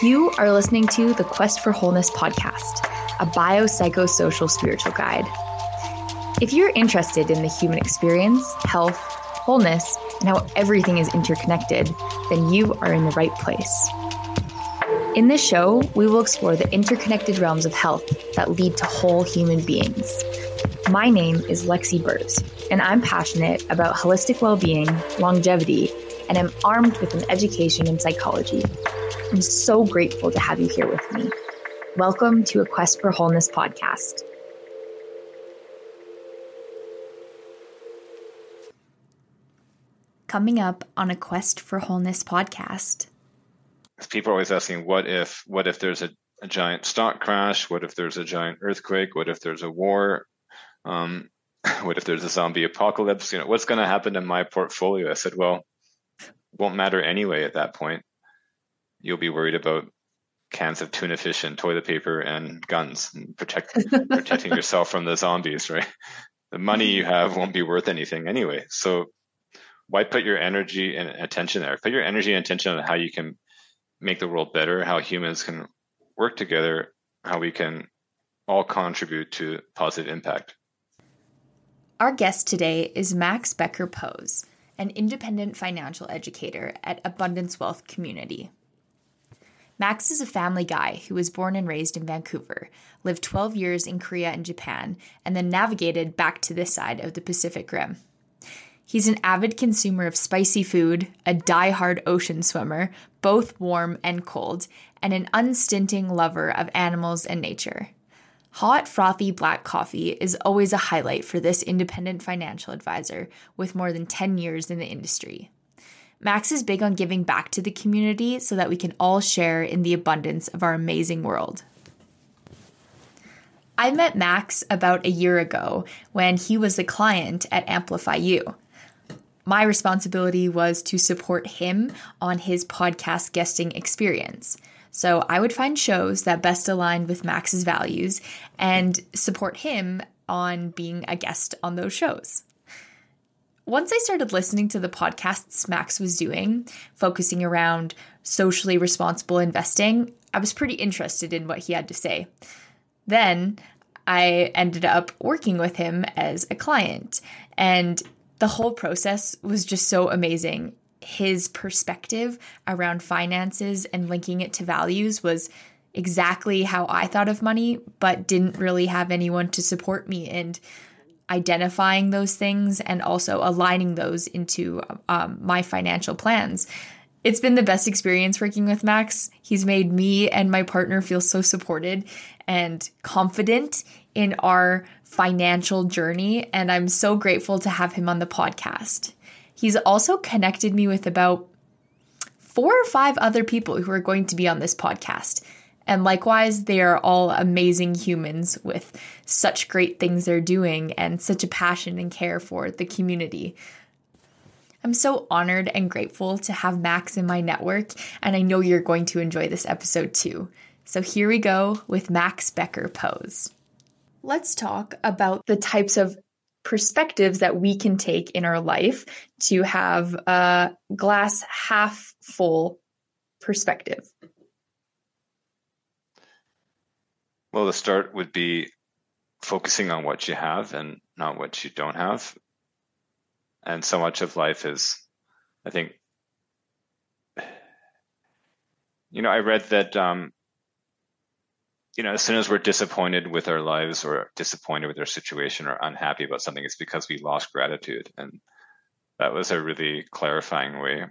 You are listening to the Quest for Wholeness podcast, a biopsychosocial spiritual guide. If you're interested in the human experience, health, wholeness, and how everything is interconnected, then you are in the right place. In this show, we will explore the interconnected realms of health that lead to whole human beings. My name is Lexi Burrs, and I'm passionate about holistic well being, longevity, and am armed with an education in psychology. I'm so grateful to have you here with me. Welcome to a Quest for Wholeness podcast. Coming up on a Quest for Wholeness podcast. People are always asking, what if, what if there's a, a giant stock crash? What if there's a giant earthquake? What if there's a war? Um, what if there's a zombie apocalypse? You know, what's going to happen to my portfolio? I said, well, won't matter anyway at that point you'll be worried about cans of tuna fish and toilet paper and guns and protect, protecting yourself from the zombies, right? The money you mm-hmm. have won't be worth anything anyway. So why put your energy and attention there? Put your energy and attention on how you can make the world better, how humans can work together, how we can all contribute to positive impact. Our guest today is Max Becker-Pos, an independent financial educator at Abundance Wealth Community. Max is a family guy who was born and raised in Vancouver, lived 12 years in Korea and Japan, and then navigated back to this side of the Pacific Rim. He's an avid consumer of spicy food, a die-hard ocean swimmer, both warm and cold, and an unstinting lover of animals and nature. Hot, frothy black coffee is always a highlight for this independent financial advisor with more than 10 years in the industry. Max is big on giving back to the community so that we can all share in the abundance of our amazing world. I met Max about a year ago when he was a client at Amplify You. My responsibility was to support him on his podcast guesting experience. So I would find shows that best aligned with Max's values and support him on being a guest on those shows once I started listening to the podcasts Max was doing, focusing around socially responsible investing, I was pretty interested in what he had to say. Then I ended up working with him as a client, and the whole process was just so amazing. His perspective around finances and linking it to values was exactly how I thought of money, but didn't really have anyone to support me. And identifying those things and also aligning those into um, my financial plans. It's been the best experience working with Max. He's made me and my partner feel so supported and confident in our financial journey. And I'm so grateful to have him on the podcast. He's also connected me with about four or five other people who are going to be on this podcast. And likewise, they are all amazing humans with such great things they're doing and such a passion and care for the community. I'm so honored and grateful to have Max in my network, and I know you're going to enjoy this episode too. So here we go with Max Becker-Pos. Let's talk about the types of perspectives that we can take in our life to have a glass half full perspective. Well, the start would be focusing on what you have and not what you don't have. And so much of life is, I think, you know, I read that, um, you know, as soon as we're disappointed with our lives or disappointed with our situation or unhappy about something, it's because we lost gratitude. And that was a really clarifying way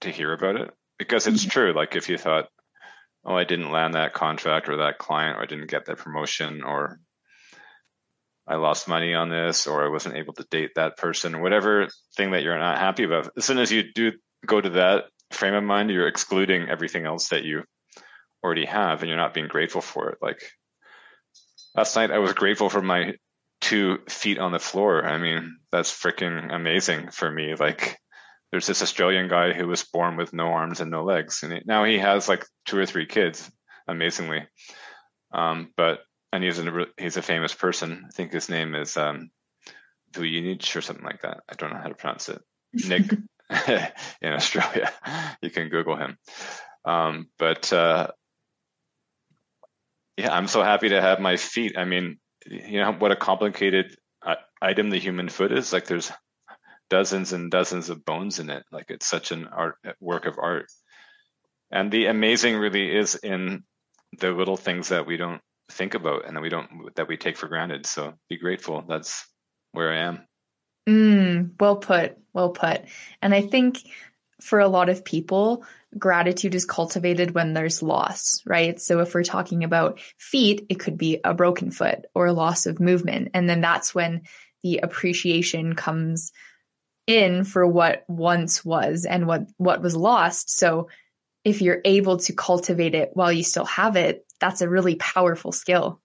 to hear about it because it's mm-hmm. true. Like if you thought, oh, I didn't land that contract or that client, or I didn't get that promotion, or I lost money on this, or I wasn't able to date that person, whatever thing that you're not happy about. As soon as you do go to that frame of mind, you're excluding everything else that you already have and you're not being grateful for it. Like last night, I was grateful for my two feet on the floor. I mean, that's freaking amazing for me. Like, there's this Australian guy who was born with no arms and no legs, and now he has like two or three kids, amazingly. Um, but and he's a he's a famous person. I think his name is um, Vujinic or something like that. I don't know how to pronounce it. Nick in Australia, you can Google him. Um, but uh, yeah, I'm so happy to have my feet. I mean, you know what a complicated uh, item the human foot is. Like there's dozens and dozens of bones in it. Like it's such an art work of art. And the amazing really is in the little things that we don't think about and that we don't that we take for granted. So be grateful. That's where I am. Mm, well put. Well put. And I think for a lot of people, gratitude is cultivated when there's loss, right? So if we're talking about feet, it could be a broken foot or a loss of movement. And then that's when the appreciation comes in for what once was and what, what was lost. So if you're able to cultivate it while you still have it, that's a really powerful skill.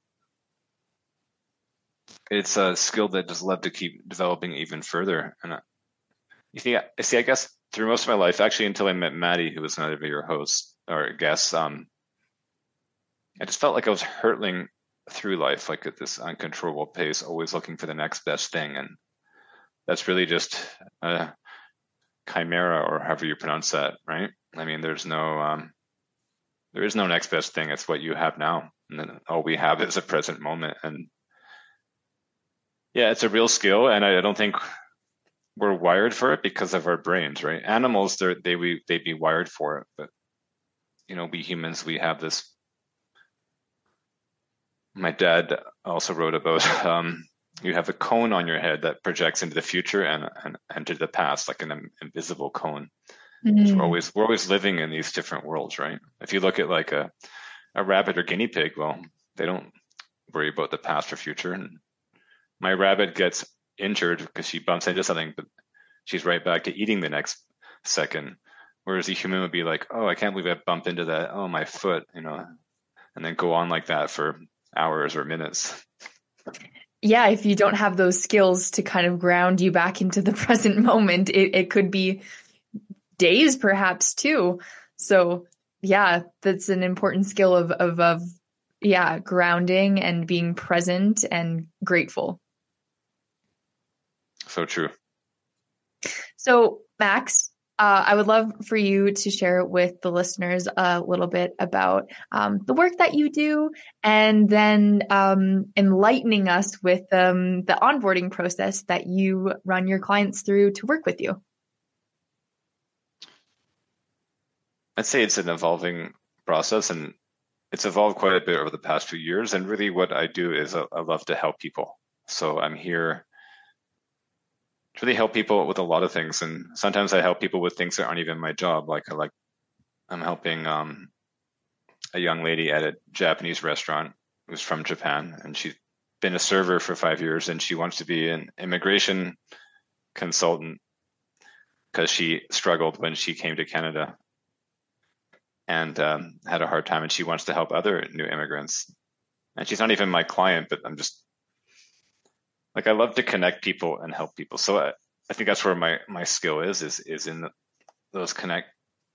It's a skill that just love to keep developing even further. And uh, you see, see, I guess through most of my life, actually until I met Maddie, who was another of your hosts or guests, um, I just felt like I was hurtling through life, like at this uncontrollable pace, always looking for the next best thing. And that's really just a chimera or however you pronounce that, right? I mean, there's no, um, there is no next best thing. It's what you have now. And all we have is a present moment. And yeah, it's a real skill. And I, I don't think we're wired for it because of our brains, right? Animals, they're, they we they'd be wired for it, but you know, we humans, we have this. My dad also wrote about um, you have a cone on your head that projects into the future and and, and to the past, like an invisible cone. Mm-hmm. So we're always we're always living in these different worlds, right? If you look at like a a rabbit or guinea pig, well, they don't worry about the past or future. And my rabbit gets injured because she bumps into something, but she's right back to eating the next second. Whereas a human would be like, oh, I can't believe I bumped into that. Oh, my foot, you know, and then go on like that for hours or minutes. Yeah, if you don't have those skills to kind of ground you back into the present moment, it, it could be days perhaps too. So yeah, that's an important skill of, of, of yeah, grounding and being present and grateful. So true. So, Max, uh, I would love for you to share with the listeners a little bit about um, the work that you do and then um, enlightening us with um, the onboarding process that you run your clients through to work with you. I'd say it's an evolving process and it's evolved quite a bit over the past few years. And really, what I do is I, I love to help people. So I'm here to really help people with a lot of things. And sometimes I help people with things that aren't even my job. Like, like I'm helping um, a young lady at a Japanese restaurant who's from Japan, and she's been a server for five years, and she wants to be an immigration consultant because she struggled when she came to Canada and um, had a hard time, and she wants to help other new immigrants. And she's not even my client, but I'm just like I love to connect people and help people. So I, I think that's where my my skill is is is in those connect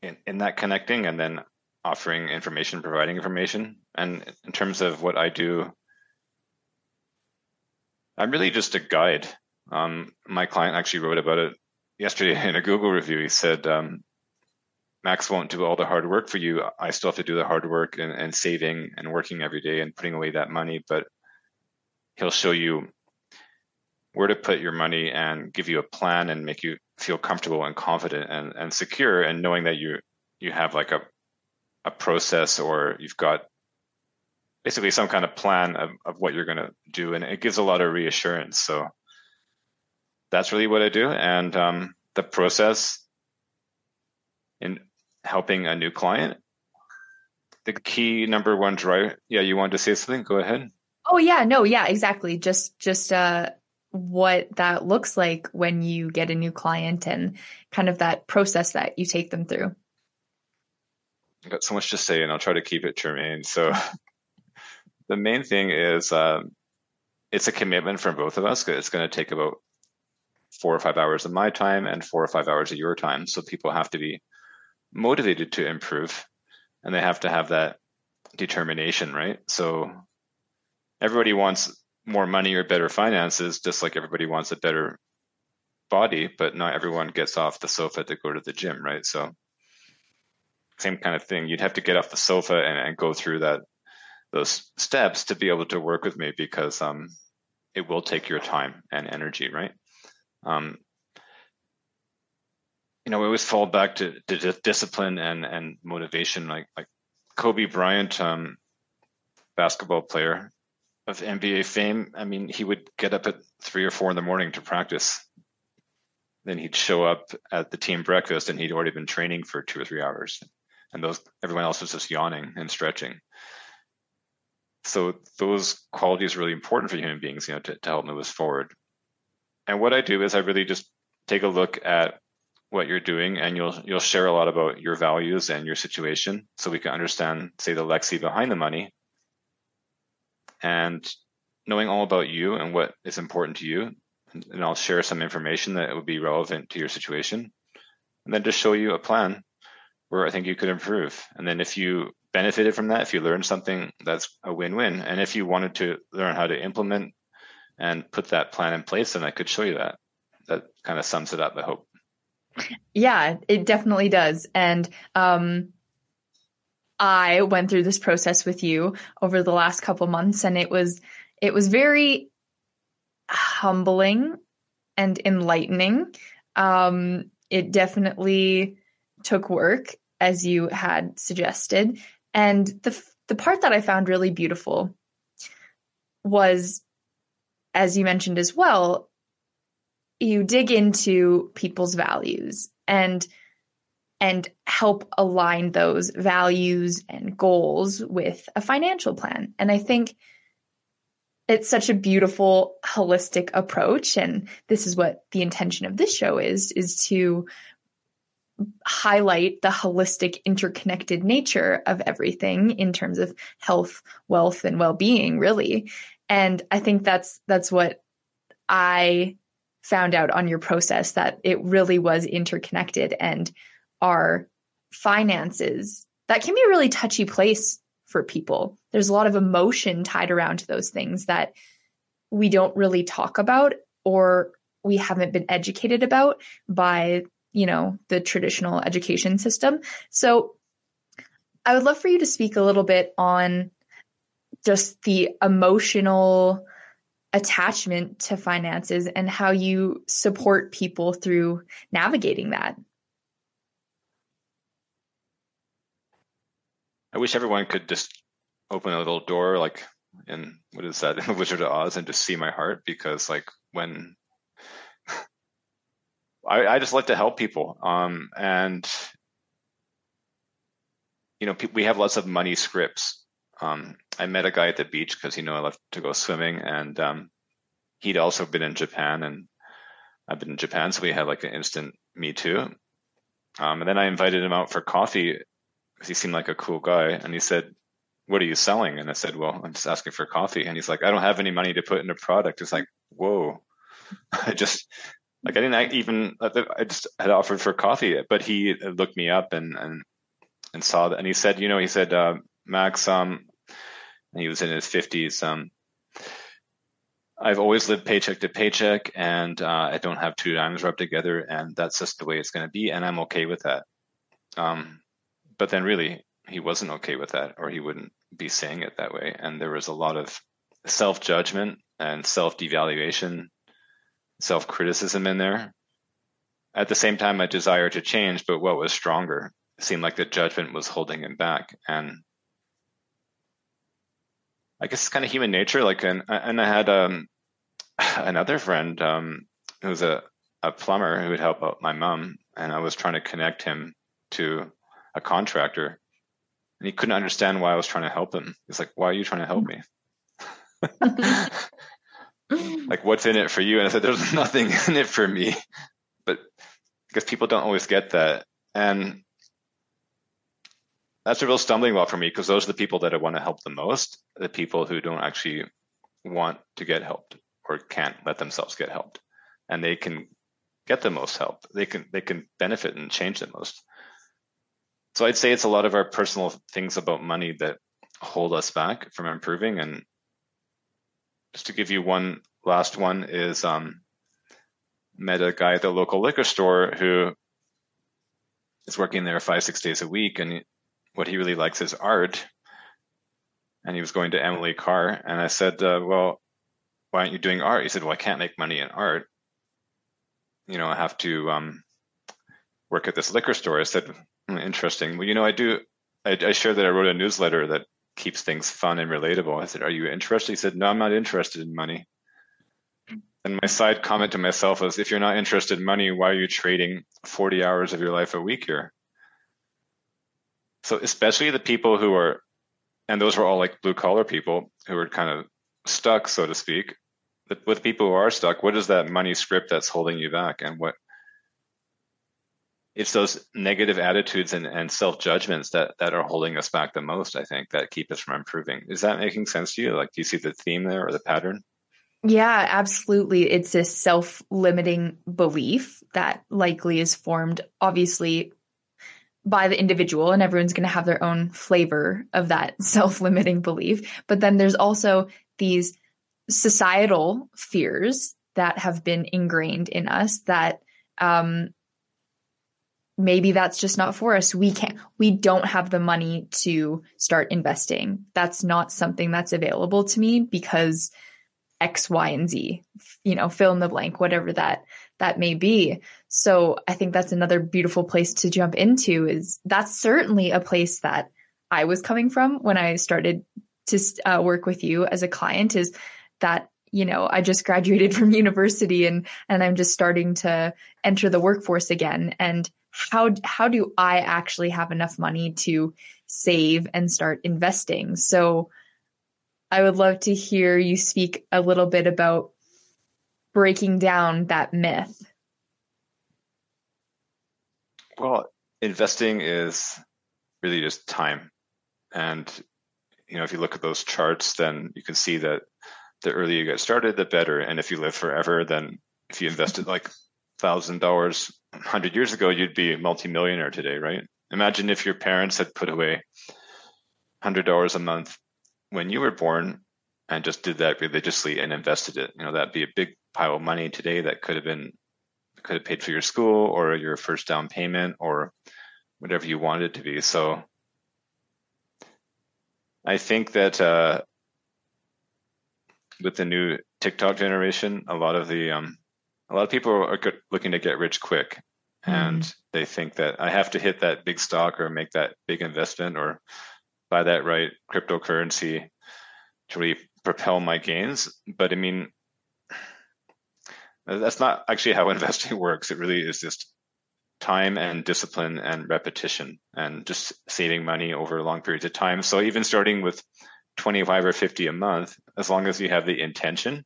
in, in that connecting and then offering information, providing information. And in terms of what I do, I'm really just a guide. Um, my client actually wrote about it yesterday in a Google review. He said, um, Max won't do all the hard work for you. I still have to do the hard work and, and saving and working every day and putting away that money, but he'll show you where to put your money and give you a plan and make you feel comfortable and confident and, and secure and knowing that you you have like a a process or you've got basically some kind of plan of, of what you're going to do and it gives a lot of reassurance. So that's really what i do. And um, the process in helping a new client the key number one drive yeah you wanted to say something? Go ahead. Oh yeah no yeah exactly. Just just uh what that looks like when you get a new client and kind of that process that you take them through. I've got so much to say, and I'll try to keep it germane. So, the main thing is um, it's a commitment from both of us. It's going to take about four or five hours of my time and four or five hours of your time. So, people have to be motivated to improve and they have to have that determination, right? So, everybody wants more money or better finances, just like everybody wants a better body, but not everyone gets off the sofa to go to the gym, right? So same kind of thing. You'd have to get off the sofa and, and go through that those steps to be able to work with me because um, it will take your time and energy, right? Um, you know, we always fall back to, to discipline and and motivation. Like like Kobe Bryant, um, basketball player of NBA fame. I mean, he would get up at three or four in the morning to practice. Then he'd show up at the team breakfast, and he'd already been training for two or three hours, and those everyone else was just yawning and stretching. So those qualities are really important for human beings, you know, to, to help move us forward. And what I do is I really just take a look at what you're doing and you'll you'll share a lot about your values and your situation so we can understand say the lexi behind the money and knowing all about you and what is important to you and I'll share some information that would be relevant to your situation and then just show you a plan where I think you could improve. And then if you benefited from that if you learned something that's a win-win. And if you wanted to learn how to implement and put that plan in place then I could show you that. That kind of sums it up I hope. Yeah, it definitely does. And um, I went through this process with you over the last couple months, and it was it was very humbling and enlightening. Um, it definitely took work, as you had suggested, and the the part that I found really beautiful was, as you mentioned as well, you dig into people's values and and help align those values and goals with a financial plan. And I think it's such a beautiful holistic approach and this is what the intention of this show is is to highlight the holistic interconnected nature of everything in terms of health, wealth and well-being really. And I think that's that's what I found out on your process that it really was interconnected and our finances that can be a really touchy place for people. There's a lot of emotion tied around to those things that we don't really talk about or we haven't been educated about by, you know, the traditional education system. So I would love for you to speak a little bit on just the emotional attachment to finances and how you support people through navigating that. I wish everyone could just open a little door like in what is that in Wizard of Oz and just see my heart because like when I, I just like to help people um, and you know we have lots of money scripts um, I met a guy at the beach because he knew I left to go swimming, and um, he'd also been in Japan, and I've been in Japan, so we had like an instant me too. Um, and then I invited him out for coffee because he seemed like a cool guy, and he said, "What are you selling?" And I said, "Well, I'm just asking for coffee." And he's like, "I don't have any money to put in a product." It's like, whoa, I just like I didn't even I just had offered for coffee, but he looked me up and and and saw that, and he said, you know, he said, uh, Max, um, he was in his 50s. Um, I've always lived paycheck to paycheck, and uh, I don't have two dimes rubbed together, and that's just the way it's going to be, and I'm okay with that. Um, but then, really, he wasn't okay with that, or he wouldn't be saying it that way. And there was a lot of self judgment and self devaluation, self criticism in there. At the same time, a desire to change, but what was stronger? It seemed like the judgment was holding him back, and I guess it's kind of human nature. Like, and and I had um, another friend um, who was a a plumber who would help out my mom, and I was trying to connect him to a contractor, and he couldn't understand why I was trying to help him. He's like, "Why are you trying to help me?" like, what's in it for you? And I said, "There's nothing in it for me," but because people don't always get that, and that's a real stumbling block for me because those are the people that I want to help the most, the people who don't actually want to get helped or can't let themselves get helped. And they can get the most help. They can they can benefit and change the most. So I'd say it's a lot of our personal things about money that hold us back from improving. And just to give you one last one is um, met a guy at the local liquor store who is working there five six days a week, and what he really likes is art. and he was going to Emily Carr. And I said, uh, well, why aren't you doing art? He said, well, I can't make money in art. You know, I have to um, work at this liquor store. I said, interesting. Well, you know, I do, I, I share that I wrote a newsletter that keeps things fun and relatable. I said, are you interested? He said, no, I'm not interested in money. And my side comment to myself was, if you're not interested in money, why are you trading 40 hours of your life a week here? So especially the people who are, and those were all like blue collar people who were kind of stuck, so to speak. With people who are stuck, what is that money script that's holding you back? And what it's those negative attitudes and, and self judgments that that are holding us back the most, I think, that keep us from improving. Is that making sense to you? Like do you see the theme there or the pattern? Yeah, absolutely. It's this self limiting belief that likely is formed, obviously, by the individual, and everyone's going to have their own flavor of that self limiting belief. But then there's also these societal fears that have been ingrained in us that um, maybe that's just not for us. We can't, we don't have the money to start investing. That's not something that's available to me because X, Y, and Z, you know, fill in the blank, whatever that, that may be. So I think that's another beautiful place to jump into is that's certainly a place that I was coming from when I started to uh, work with you as a client is that you know i just graduated from university and and i'm just starting to enter the workforce again and how how do i actually have enough money to save and start investing? So i would love to hear you speak a little bit about breaking down that myth. Well investing is really just time. And you know, if you look at those charts, then you can see that the earlier you get started, the better. And if you live forever, then if you invested like thousand dollars hundred years ago, you'd be a multimillionaire today, right? Imagine if your parents had put away hundred dollars a month when you were born and just did that religiously and invested it. You know, that'd be a big pile of money today that could have been could have paid for your school or your first down payment or whatever you wanted it to be. So I think that uh, with the new TikTok generation, a lot of the um, a lot of people are looking to get rich quick, mm. and they think that I have to hit that big stock or make that big investment or buy that right cryptocurrency to really propel my gains. But I mean, that's not actually how investing works. It really is just time and discipline and repetition and just saving money over long periods of time. So even starting with 25 or 50 a month, as long as you have the intention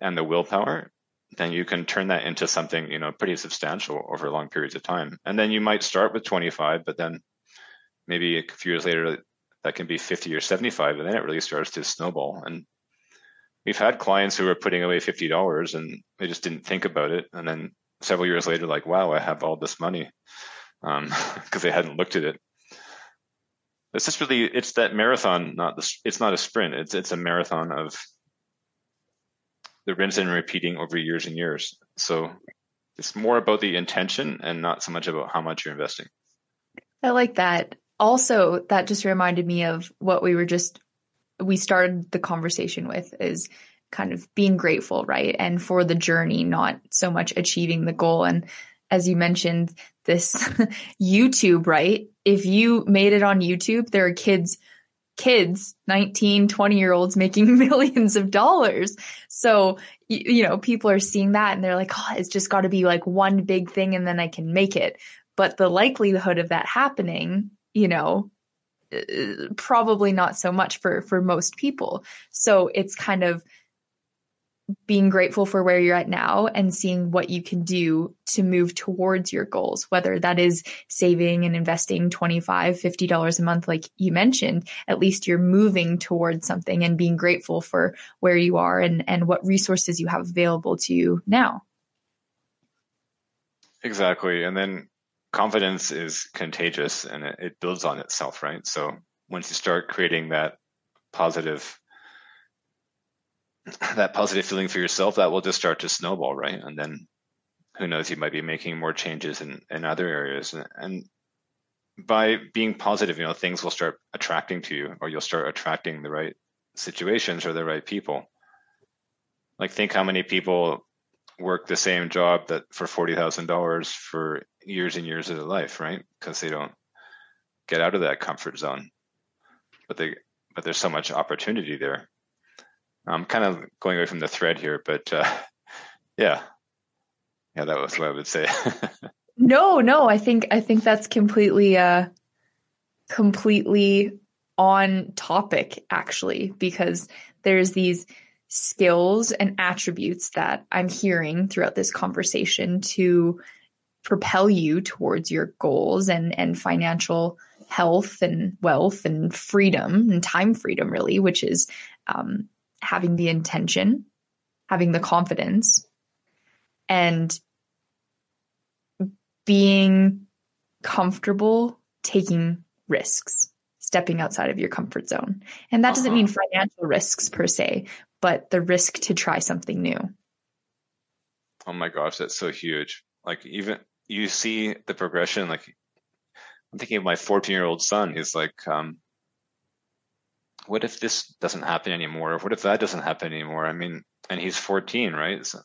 and the willpower, then you can turn that into something, you know, pretty substantial over long periods of time. And then you might start with 25, but then maybe a few years later that can be 50 or 75 and then it really starts to snowball and we've had clients who are putting away $50 and they just didn't think about it and then several years later, like, wow, I have all this money because um, they hadn't looked at it. It's just really, it's that marathon, not the, it's not a sprint. It's, it's a marathon of the rinse and repeating over years and years. So it's more about the intention and not so much about how much you're investing. I like that. Also, that just reminded me of what we were just, we started the conversation with is kind of being grateful, right? And for the journey, not so much achieving the goal. And as you mentioned, this YouTube, right? If you made it on YouTube, there are kids, kids, 19, 20 year olds making millions of dollars. So, you, you know, people are seeing that and they're like, oh, it's just got to be like one big thing and then I can make it. But the likelihood of that happening, you know, uh, probably not so much for for most people. So it's kind of being grateful for where you're at now and seeing what you can do to move towards your goals, whether that is saving and investing 25, $50 a month, like you mentioned, at least you're moving towards something and being grateful for where you are and, and what resources you have available to you now. Exactly. And then confidence is contagious and it, it builds on itself, right? So once you start creating that positive that positive feeling for yourself, that will just start to snowball, right? And then who knows, you might be making more changes in, in other areas. And, and by being positive, you know, things will start attracting to you, or you'll start attracting the right situations or the right people. Like, think how many people work the same job that for forty thousand dollars for years and years of their life, right? Because they don't get out of that comfort zone. But they, but there's so much opportunity there. I'm kind of going away from the thread here, but uh, yeah, yeah, that was what I would say. no, no, I think I think that's completely uh completely on topic actually because there's these skills and attributes that I'm hearing throughout this conversation to propel you towards your goals and and financial health and wealth and freedom and time freedom really which is um, having the intention having the confidence and being comfortable taking risks, stepping outside of your comfort zone. And that uh-huh. doesn't mean financial risks per se, but the risk to try something new. Oh my gosh, that's so huge. Like even you see the progression like I'm thinking of my 14 year old son. He's like, um, what if this doesn't happen anymore? What if that doesn't happen anymore? I mean, and he's 14, right? So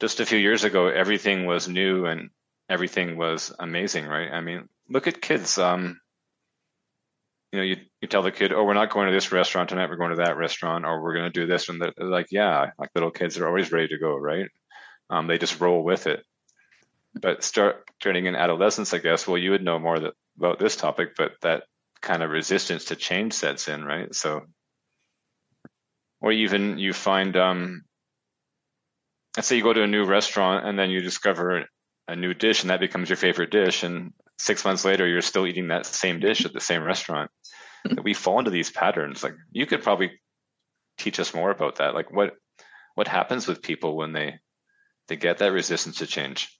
just a few years ago, everything was new and everything was amazing, right? I mean, look at kids. Um, you know, you, you tell the kid, oh, we're not going to this restaurant tonight. We're going to that restaurant, or we're going to do this. And they're like, yeah, like little kids are always ready to go, right? Um, they just roll with it. But start turning in adolescence, I guess. Well, you would know more that, about this topic, but that kind of resistance to change sets in, right? So, or even you find, um, let's say you go to a new restaurant and then you discover a new dish and that becomes your favorite dish and six months later you're still eating that same dish at the same restaurant. We fall into these patterns. Like you could probably teach us more about that. Like what what happens with people when they they get that resistance to change?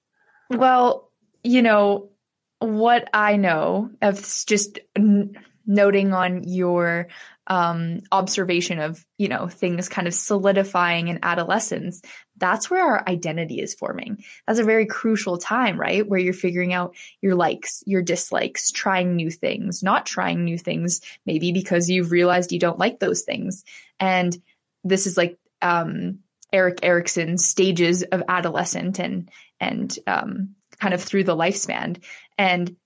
Well you know what i know of just n- noting on your um, observation of you know things kind of solidifying in adolescence that's where our identity is forming. That's a very crucial time right? Where you're figuring out your likes your dislikes trying new things not trying new things maybe because you've realized you don't like those things. And this is like um, erik erikson's stages of adolescent and and um, kind of through the lifespan and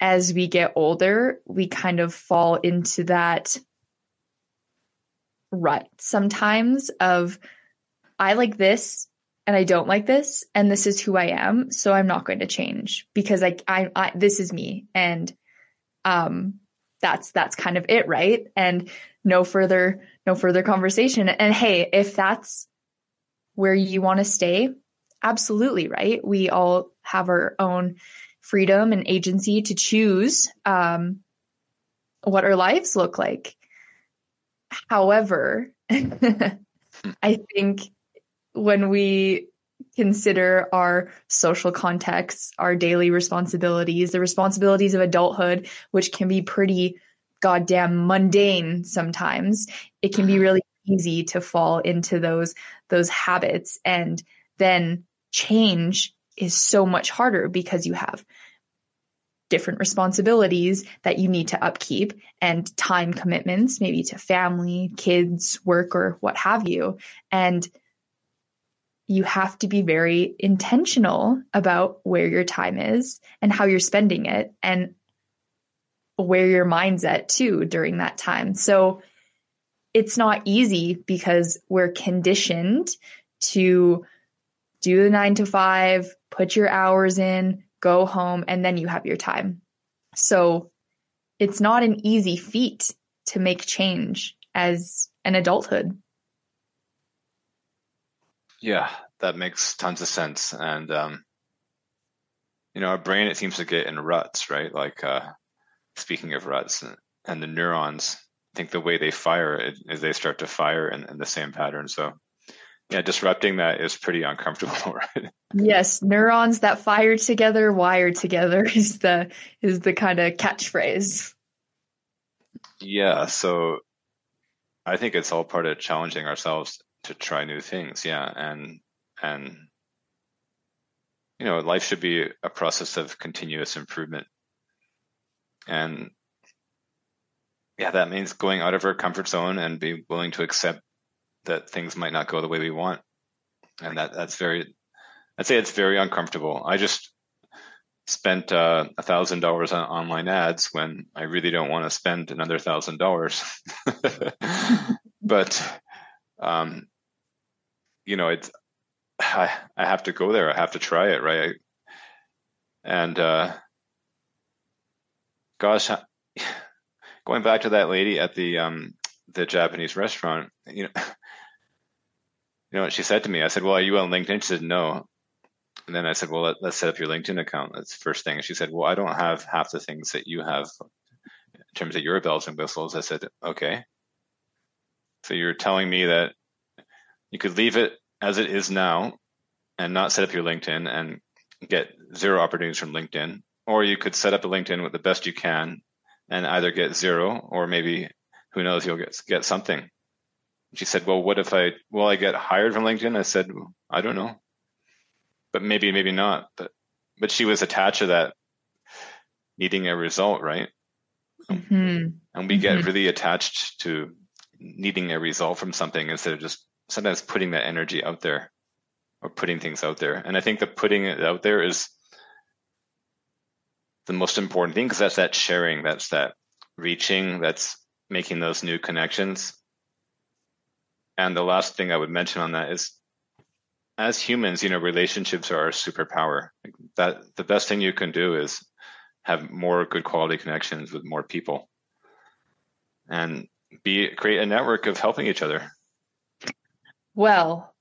as we get older we kind of fall into that rut sometimes of I like this and I don't like this and this is who I am so I'm not going to change because I I, I this is me. And um that's that's kind of it right? And no further no further conversation. And hey if that's where you want to stay absolutely right? We all have our own freedom and agency to choose um what our lives look like However, I think when we consider our social contexts, our daily responsibilities, the responsibilities of adulthood, which can be pretty goddamn mundane sometimes, it can be mm-hmm. really easy to fall into those those habits and then change is so much harder because you have different responsibilities that you need to upkeep and time commitments, maybe to family, kids, work, or what have you. And you have to be very intentional about where your time is and how you're spending it and where your mind's at too during that time. So it's not easy because we're conditioned to do the nine to five, put your hours in, go home, and then you have your time. So it's not an easy feat to make change as an adulthood. Yeah, that makes tons of sense. And, um, you know, our brain, it seems to get in ruts, right? Like, uh, speaking of ruts and, the neurons, I think the way they fire is they start to fire in, in the same pattern. So yeah, disrupting that is pretty uncomfortable, right? Yes, neurons that fire together, wire together is the is the kind of catchphrase. Yeah, so I think it's all part of challenging ourselves to try new things. Yeah, and and you know, life should be a process of continuous improvement. And yeah, that means going out of our comfort zone and be willing to accept that things might not go the way we want. And that that's very, I'd say it's very uncomfortable. I just spent uh, a thousand dollars on online ads when I really don't want to spend another thousand dollars. But, um, you know, it's, I, I have to go there. I have to try it. Right. And, uh, gosh, going back to that lady at the um, the Japanese restaurant, you know, you know what she said to me? I said, "Well, are you on LinkedIn?" She said, "No." And then I said, "Well, let, us set up your LinkedIn account." That's the first thing. And she said, "Well, I don't have half the things that you have in terms of your bells and whistles." I said, "Okay." So you're telling me that you could leave it as it is now and not set up your LinkedIn and get zero opportunities from LinkedIn, or you could set up a LinkedIn with the best you can and either get zero or maybe who knows you'll get get something. She said, "Well, what if I will I get hired from LinkedIn?" I said, "I don't know, but maybe maybe not." But but she was attached to that needing a result, right? Mm-hmm. And we mm-hmm. get really attached to needing a result from something instead of just sometimes putting that energy out there or putting things out there. And I think that putting it out there is the most important thing because that's that sharing, that's that reaching, that's making those new connections. And the last thing I would mention on that is as humans, you know, relationships are our superpower. That the best thing you can do is have more good quality connections with more people. And be create a network of helping each other. Well,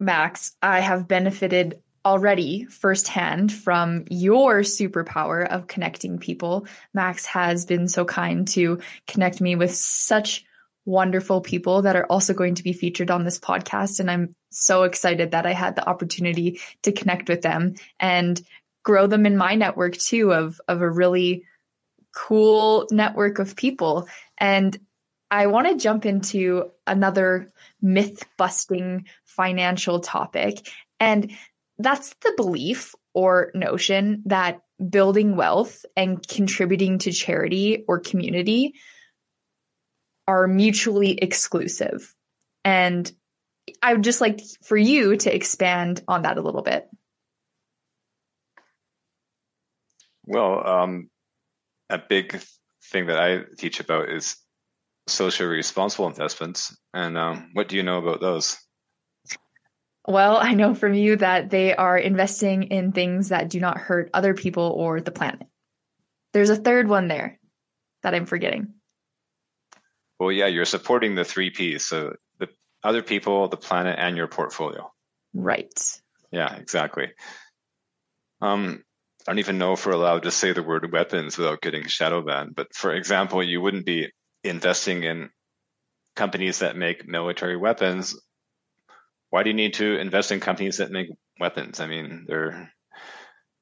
Max, I have benefited already firsthand from your superpower of connecting people. Max has been so kind to connect me with such wonderful people that are also going to be featured on this podcast. And I'm so excited that I had the opportunity to connect with them and grow them in my network too of, of a really cool network of people. And I want to jump into another myth busting financial topic. And that's the belief or notion that building wealth and contributing to charity or community are mutually exclusive. And I would just like for you to expand on that a little bit. Well, um, a big thing that I teach about is socially responsible investments. And um, what do you know about those? Well, I know from you that they are investing in things that do not hurt other people or the planet. There's a third one there that I'm forgetting. Well, yeah, you're supporting the three P's. So the other people, the planet, and your portfolio. Right. Yeah, exactly. Um, I don't even know if we're allowed to say the word weapons without getting shadow banned. But for example, you wouldn't be investing in companies that make military weapons, why do you need to invest in companies that make weapons? I mean, they're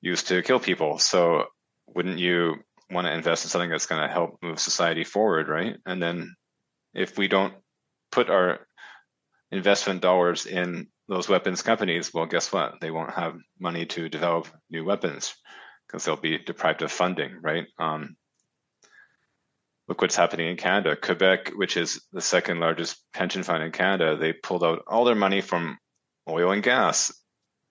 used to kill people. So wouldn't you want to invest in something that's going to help move society forward, right? And then if we don't put our investment dollars in those weapons companies, well, guess what? They won't have money to develop new weapons because they'll be deprived of funding, right? Um, look what's happening in Canada. Quebec, which is the second largest pension fund in Canada, they pulled out all their money from oil and gas.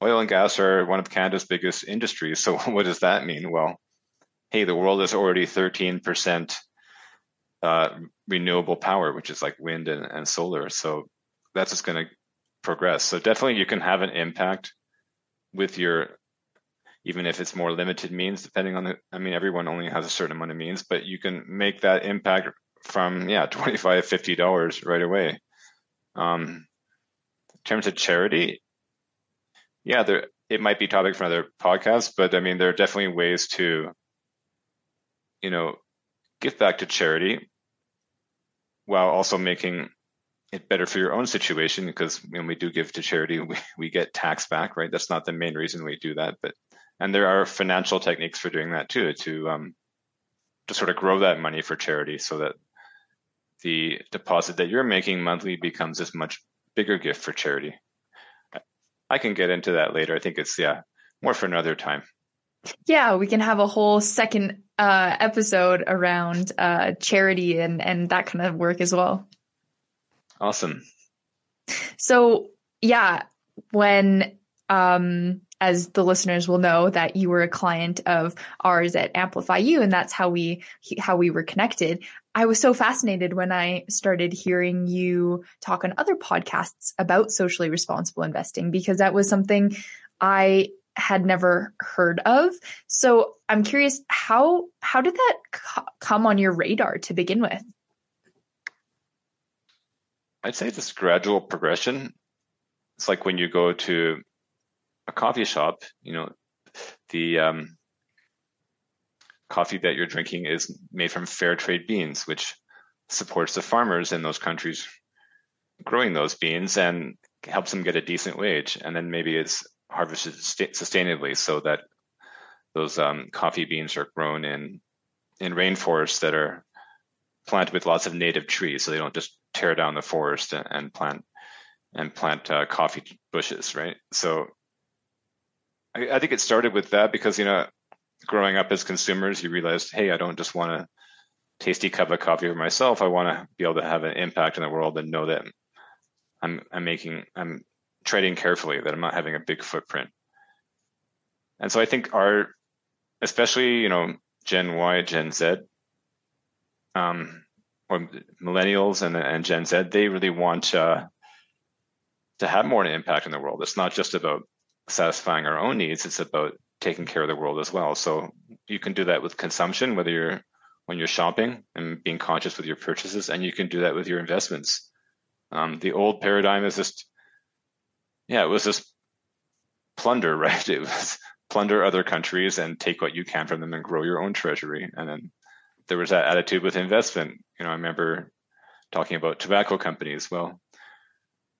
Oil and gas are one of Canada's biggest industries. So what does that mean? Well, hey, the world is already 13% uh, renewable power, which is like wind and, and solar. So that's just going to progress. So definitely you can have an impact with your even if it's more limited means, depending on the, I mean, everyone only has a certain amount of means, but you can make that impact from, yeah, 25, $50 right away. Um, in terms of charity, yeah, there, it might be topic for another podcast, but I mean, there are definitely ways to, you know, give back to charity while also making it better for your own situation because when we do give to charity, we, we get tax back, right? That's not the main reason we do that, but and there are financial techniques for doing that too, to um, to sort of grow that money for charity, so that the deposit that you're making monthly becomes this much bigger gift for charity. I can get into that later. I think it's yeah more for another time. Yeah, we can have a whole second uh, episode around uh, charity and and that kind of work as well. Awesome. So yeah, when um, as the listeners will know that you were a client of ours at Amplify You, and that's how we how we were connected. I was so fascinated when I started hearing you talk on other podcasts about socially responsible investing because that was something I had never heard of. So I'm curious how how did that co- come on your radar to begin with? I'd say this gradual progression. It's like when you go to a coffee shop, you know, the um, coffee that you're drinking is made from fair trade beans, which supports the farmers in those countries growing those beans and helps them get a decent wage. And then maybe it's harvested sustainably so that those um, coffee beans are grown in in rainforests that are planted with lots of native trees, so they don't just tear down the forest and, and plant and plant uh, coffee bushes, right? So I, I think it started with that because you know, growing up as consumers, you realized, hey, I don't just want a tasty cup of coffee for myself. I want to be able to have an impact in the world and know that I'm I'm making I'm treading carefully, that I'm not having a big footprint. And so I think our, especially you know Gen Y, Gen Z, um, or millennials and and Gen Z, they really want uh, to have more an impact in the world. It's not just about satisfying our own needs, it's about taking care of the world as well. So you can do that with consumption, whether you're when you're shopping and being conscious with your purchases, and you can do that with your investments. Um, the old paradigm is just, yeah, it was just plunder, right? It was plunder other countries and take what you can from them and grow your own treasury. And then there was that attitude with investment. You know, I remember talking about tobacco companies. Well,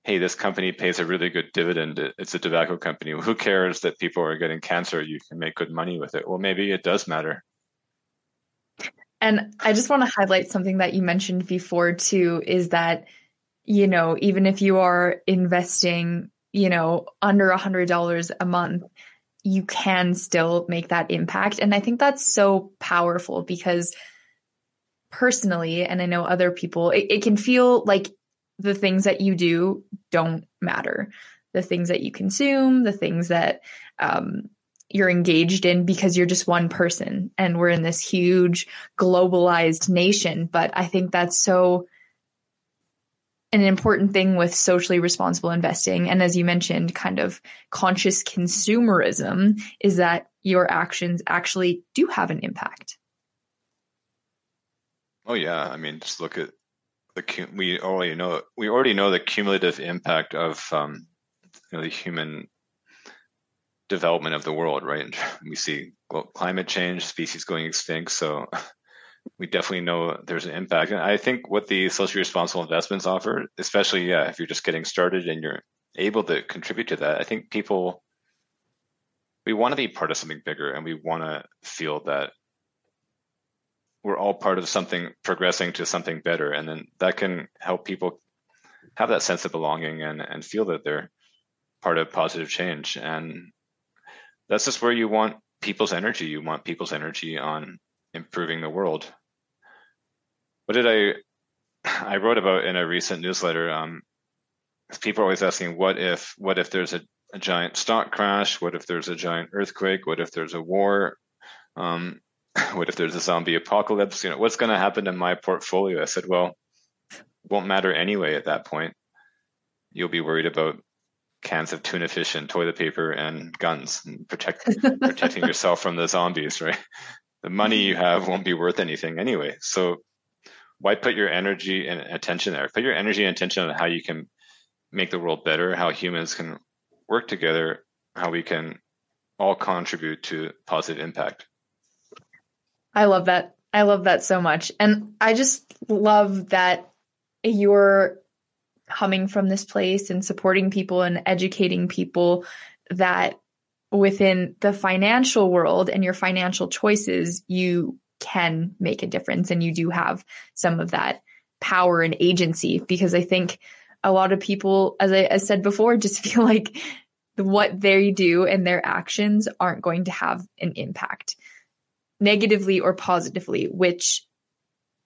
hey, this company pays a really good dividend. It's a tobacco company. Who cares that people are getting cancer? You can make good money with it. Well, maybe it does matter. And I just want to highlight something that you mentioned before too is that, you know, even if you are investing, you know, under a hundred dollars a month, you can still make that impact. And I think that's so powerful because personally, and I know other people, it, it can feel like the things that you do don't matter. The things that you consume, the things that um, you're engaged in because you're just one person and we're in this huge globalized nation. But I think that's so an important thing with socially responsible investing. And as you mentioned, kind of conscious consumerism is that your actions actually do have an impact. Oh yeah, I mean, just look at the we already know we already know the cumulative impact of um, you know, the human development of the world, right? We see climate change, species going extinct, so we definitely know there's an impact. And I think what the socially responsible investments offer, especially yeah, if you're just getting started and you're able to contribute to that, I think people we want to be part of something bigger and we want to feel that we're all part of something progressing to something better. And then that can help people have that sense of belonging and, and feel that they're part of positive change. And that's just where you want people's energy. You want people's energy on improving the world what did i i wrote about in a recent newsletter um, people are always asking what if what if there's a, a giant stock crash what if there's a giant earthquake what if there's a war um, what if there's a zombie apocalypse? You know, what's going to happen to my portfolio? I said, well, won't matter anyway at that point. You'll be worried about cans of tuna fish and toilet paper and guns and protect, protecting yourself from the zombies, right? The money you have won't be worth anything anyway. So why put your energy and attention there? Put your energy and attention on how you can make the world better, how humans can work together, how we can all contribute to positive impact. I love that. I love that so much. And I just love that you're coming from this place and supporting people and educating people that within the financial world and your financial choices, you can make a difference and you do have some of that power and agency because I think a lot of people, as I as said before, just feel like what they do and their actions aren't going to have an impact negatively or positively, which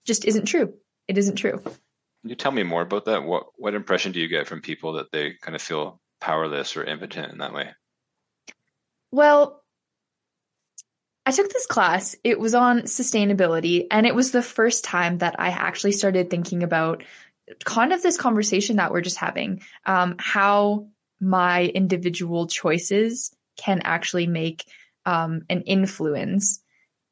just isn't true. It isn't true. Can you tell me more about that? What what impression do you get from people that they kind of feel powerless or impotent in that way? Well, I took this class. It was on sustainability, and it was the first time that I actually started thinking about kind of this conversation that we're just having um, how my individual choices can actually make um, an influence.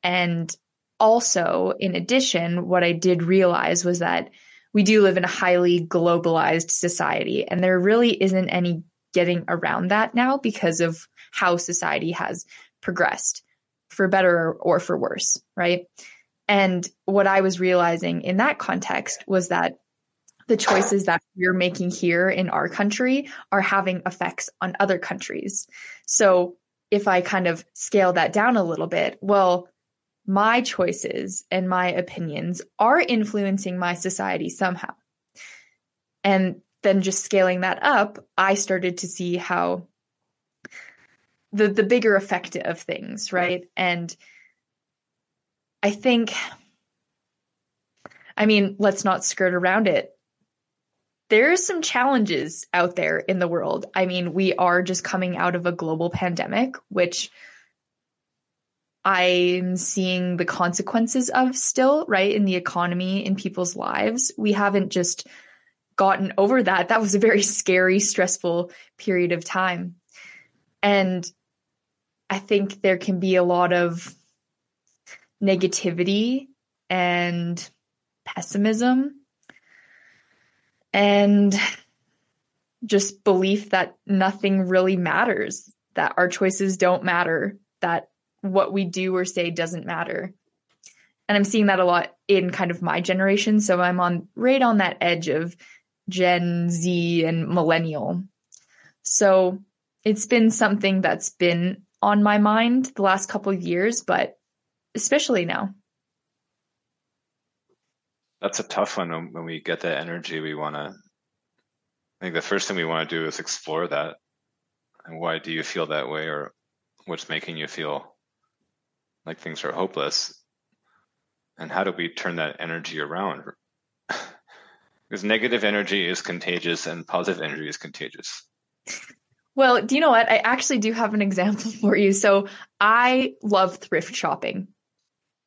And also, in addition, what I did realize was that we do live in a highly globalized society, and there really isn't any getting around that now because of how society has progressed for better or for worse, right? And what I was realizing in that context was that the choices that we're making here in our country are having effects on other countries. So if I kind of scale that down a little bit, well, my choices and my opinions are influencing my society somehow. And then just scaling that up, I started to see how the the bigger effect of things, right? And I think I mean, let's not skirt around it there's some challenges out there in the world. I mean, we are just coming out of a global pandemic, which I'm seeing the consequences of still, right? In the economy, in people's lives. We haven't just gotten over that. That was a very scary, stressful period of time. And I think there can be a lot of negativity and pessimism and just belief that nothing really matters, that our choices don't matter, that what we do or say doesn't matter. And I'm seeing that a lot in kind of my generation. So I'm on right on that edge of Gen Z and millennial. So it's been something that's been on my mind the last couple of years, but especially now. That's a tough one when, when we get that energy we want to i think the first thing we want to do is explore that. And why do you feel that way or what's making you feel like things are hopeless? And how do we turn that energy around? Because negative energy is contagious and positive energy is contagious well do you know what i actually do have an example for you so i love thrift shopping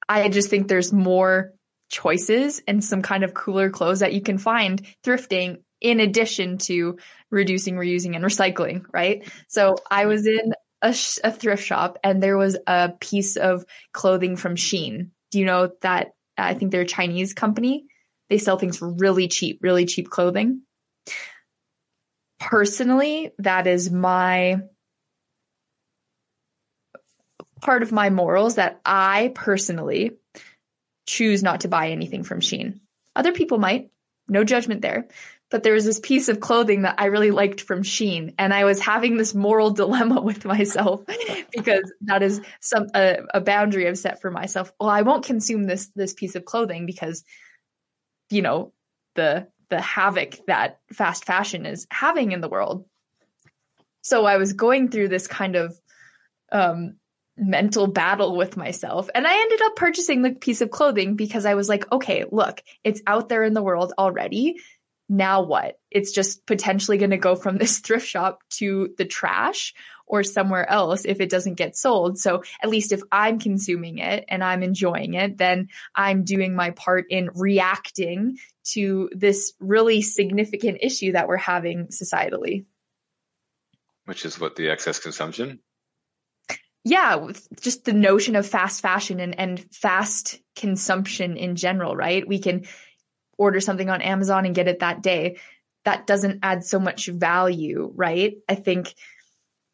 i just think there's more choices and some kind of cooler clothes that you can find thrifting in addition to reducing, reusing, and recycling, right? So I was in a, sh- a, thrift shop and there was a piece of clothing from Shein. Do you know that? I think they're a Chinese company. They sell things really cheap, really cheap clothing. Personally, that is my part of my morals that I personally choose not to buy anything from Shein. Other people might, no judgment there. But there was this piece of clothing that I really liked from Shein, and I was having this moral dilemma with myself because that is some a, a boundary I've set for myself. Well, I won't consume this this piece of clothing because, you know, the the havoc that fast fashion is having in the world. So I was going through this kind of um, mental battle with myself. And I ended up purchasing the piece of clothing because I was like, okay, look, it's out there in the world already. Now what? It's just potentially going to go from this thrift shop to the trash or somewhere else if it doesn't get sold. So at least if I'm consuming it and I'm enjoying it, then I'm doing my part in reacting to this really significant issue that we're having societally. Which is what the excess consumption? yeah, just the notion of fast fashion and, and fast consumption in general, right? We can order something on Amazon and get it that day. That doesn't add so much value, right? I think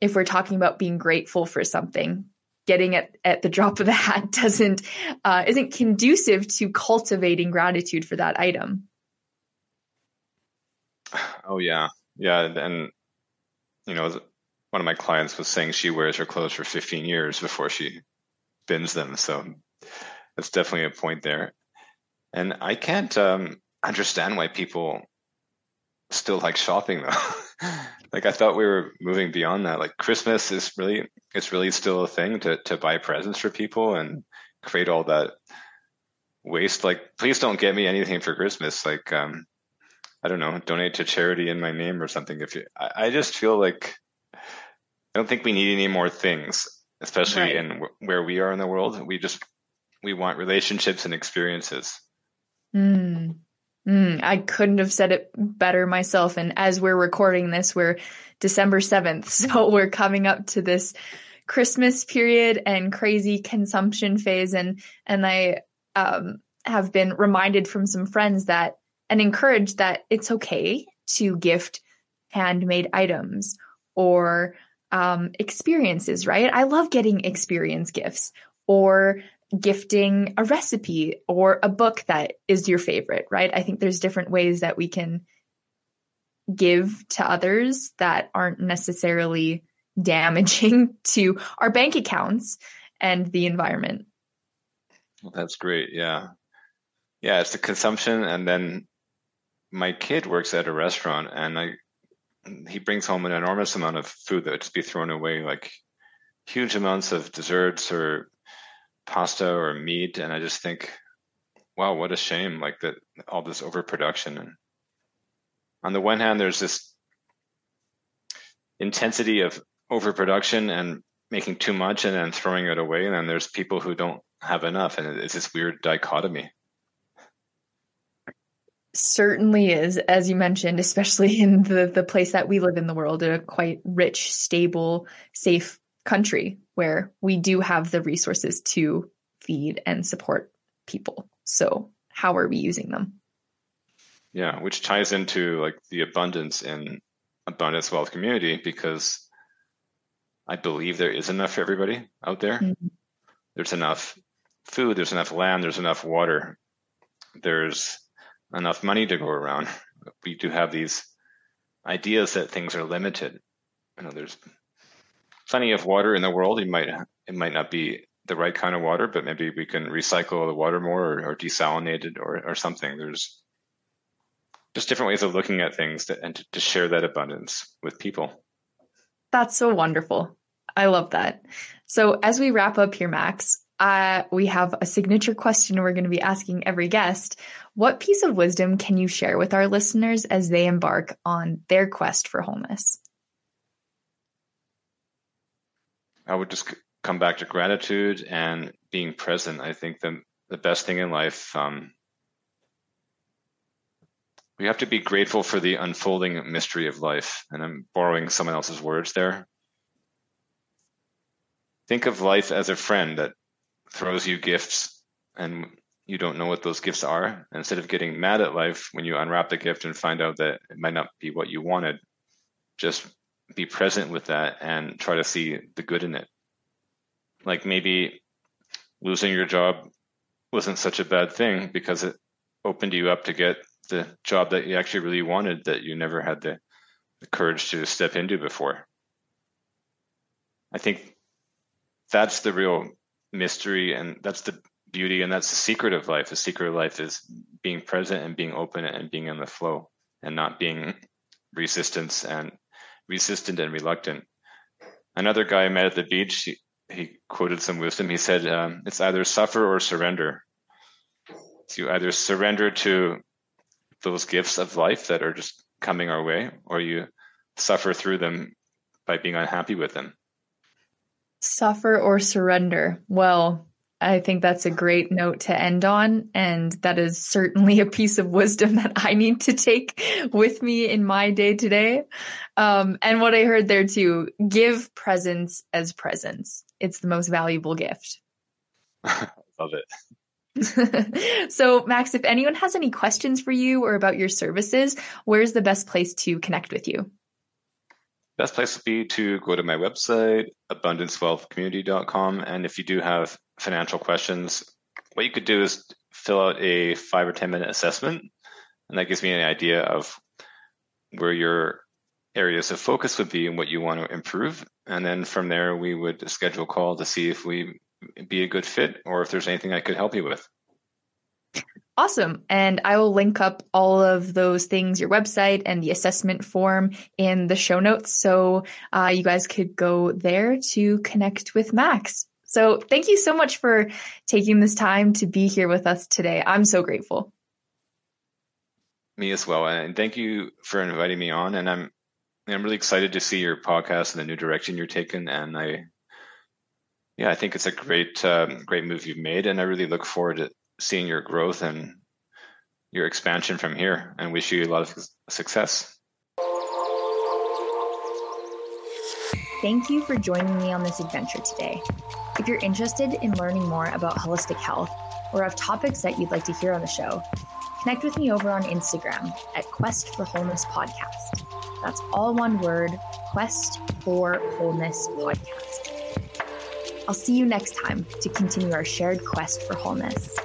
if we're talking about being grateful for something, getting it at the drop of the hat doesn't uh, isn't conducive to cultivating gratitude for that item. Oh yeah, yeah, and you know one of my clients was saying she wears her clothes for 15 years before she bins them. So that's definitely a point there. And I can't um, understand why people still like shopping though. like I thought we were moving beyond that. Like Christmas is really it's really still a thing to to buy presents for people and create all that waste. Like please don't get me anything for Christmas. Like um I don't know, donate to charity in my name or something. If you I, I just feel like I don't think we need any more things, especially right. in w- where we are in the world. We just we want relationships and experiences. Mm. Mm, I couldn't have said it better myself. And as we're recording this, we're December 7th. So we're coming up to this Christmas period and crazy consumption phase. And, and I, um, have been reminded from some friends that and encouraged that it's okay to gift handmade items or um, experiences, right? I love getting experience gifts or gifting a recipe or a book that is your favorite, right? I think there's different ways that we can give to others that aren't necessarily damaging to our bank accounts and the environment. Well, that's great. Yeah. Yeah, it's the consumption and then my kid works at a restaurant and I he brings home an enormous amount of food that would just be thrown away, like huge amounts of desserts or pasta or meat, and I just think, wow, what a shame! Like that, all this overproduction. And on the one hand, there's this intensity of overproduction and making too much and then throwing it away, and then there's people who don't have enough, and it's this weird dichotomy certainly is, as you mentioned, especially in the, the place that we live in the world, a quite rich, stable, safe country where we do have the resources to feed and support people. So how are we using them? Yeah, which ties into like the abundance in abundance wealth community because I believe there is enough for everybody out there. Mm-hmm. There's enough food, there's enough land, there's enough water. There's enough money to go around. We do have these ideas that things are limited. You know, there's plenty of water in the world. It might it might not be the right kind of water, but maybe we can recycle the water more or, or desalinate it or, or something. There's just different ways of looking at things to, and to, to share that abundance with people. That's so wonderful. I love that. So as we wrap up here, Max, uh, we have a signature question we're going to be asking every guest. What piece of wisdom can you share with our listeners as they embark on their quest for wholeness? I would just come back to gratitude and being present. I think the the best thing in life. Um, we have to be grateful for the unfolding mystery of life. And I'm borrowing someone else's words there. Think of life as a friend that throws you gifts and you don't know what those gifts are. instead of getting mad at life when you unwrap the gift and find out that it might not be what you wanted, just be present with that and try to see the good in it. Like maybe losing your job wasn't such a bad thing because it opened you up to get the job that you actually really wanted that you never had the, the courage to step into before. I think that's the real mystery and that's the beauty and that's the secret of life the secret of life is being present and being open and being in the flow and not being resistance and resistant and reluctant. Another guy i met at the beach he, he quoted some wisdom. He said um, it's either suffer or surrender. So you either surrender to those gifts of life that are just coming our way or you suffer through them by being unhappy with them. Suffer or surrender. Well, I think that's a great note to end on. And that is certainly a piece of wisdom that I need to take with me in my day to day. Um, and what I heard there too give presence as presence. It's the most valuable gift. Love it. so, Max, if anyone has any questions for you or about your services, where's the best place to connect with you? Best place would be to go to my website, abundancewealthcommunity.com. And if you do have financial questions, what you could do is fill out a five or 10 minute assessment. And that gives me an idea of where your areas of focus would be and what you want to improve. And then from there, we would schedule a call to see if we be a good fit or if there's anything I could help you with. Awesome. And I will link up all of those things, your website and the assessment form in the show notes. So uh, you guys could go there to connect with Max. So thank you so much for taking this time to be here with us today. I'm so grateful. Me as well. And thank you for inviting me on. And I'm I'm really excited to see your podcast and the new direction you're taking. And I yeah, I think it's a great um, great move you've made. And I really look forward to seeing your growth and your expansion from here and wish you a lot of success. Thank you for joining me on this adventure today. If you're interested in learning more about holistic health or have topics that you'd like to hear on the show, connect with me over on Instagram at Quest for Wholeness Podcast. That's all one word Quest for Wholeness Podcast. I'll see you next time to continue our shared quest for wholeness.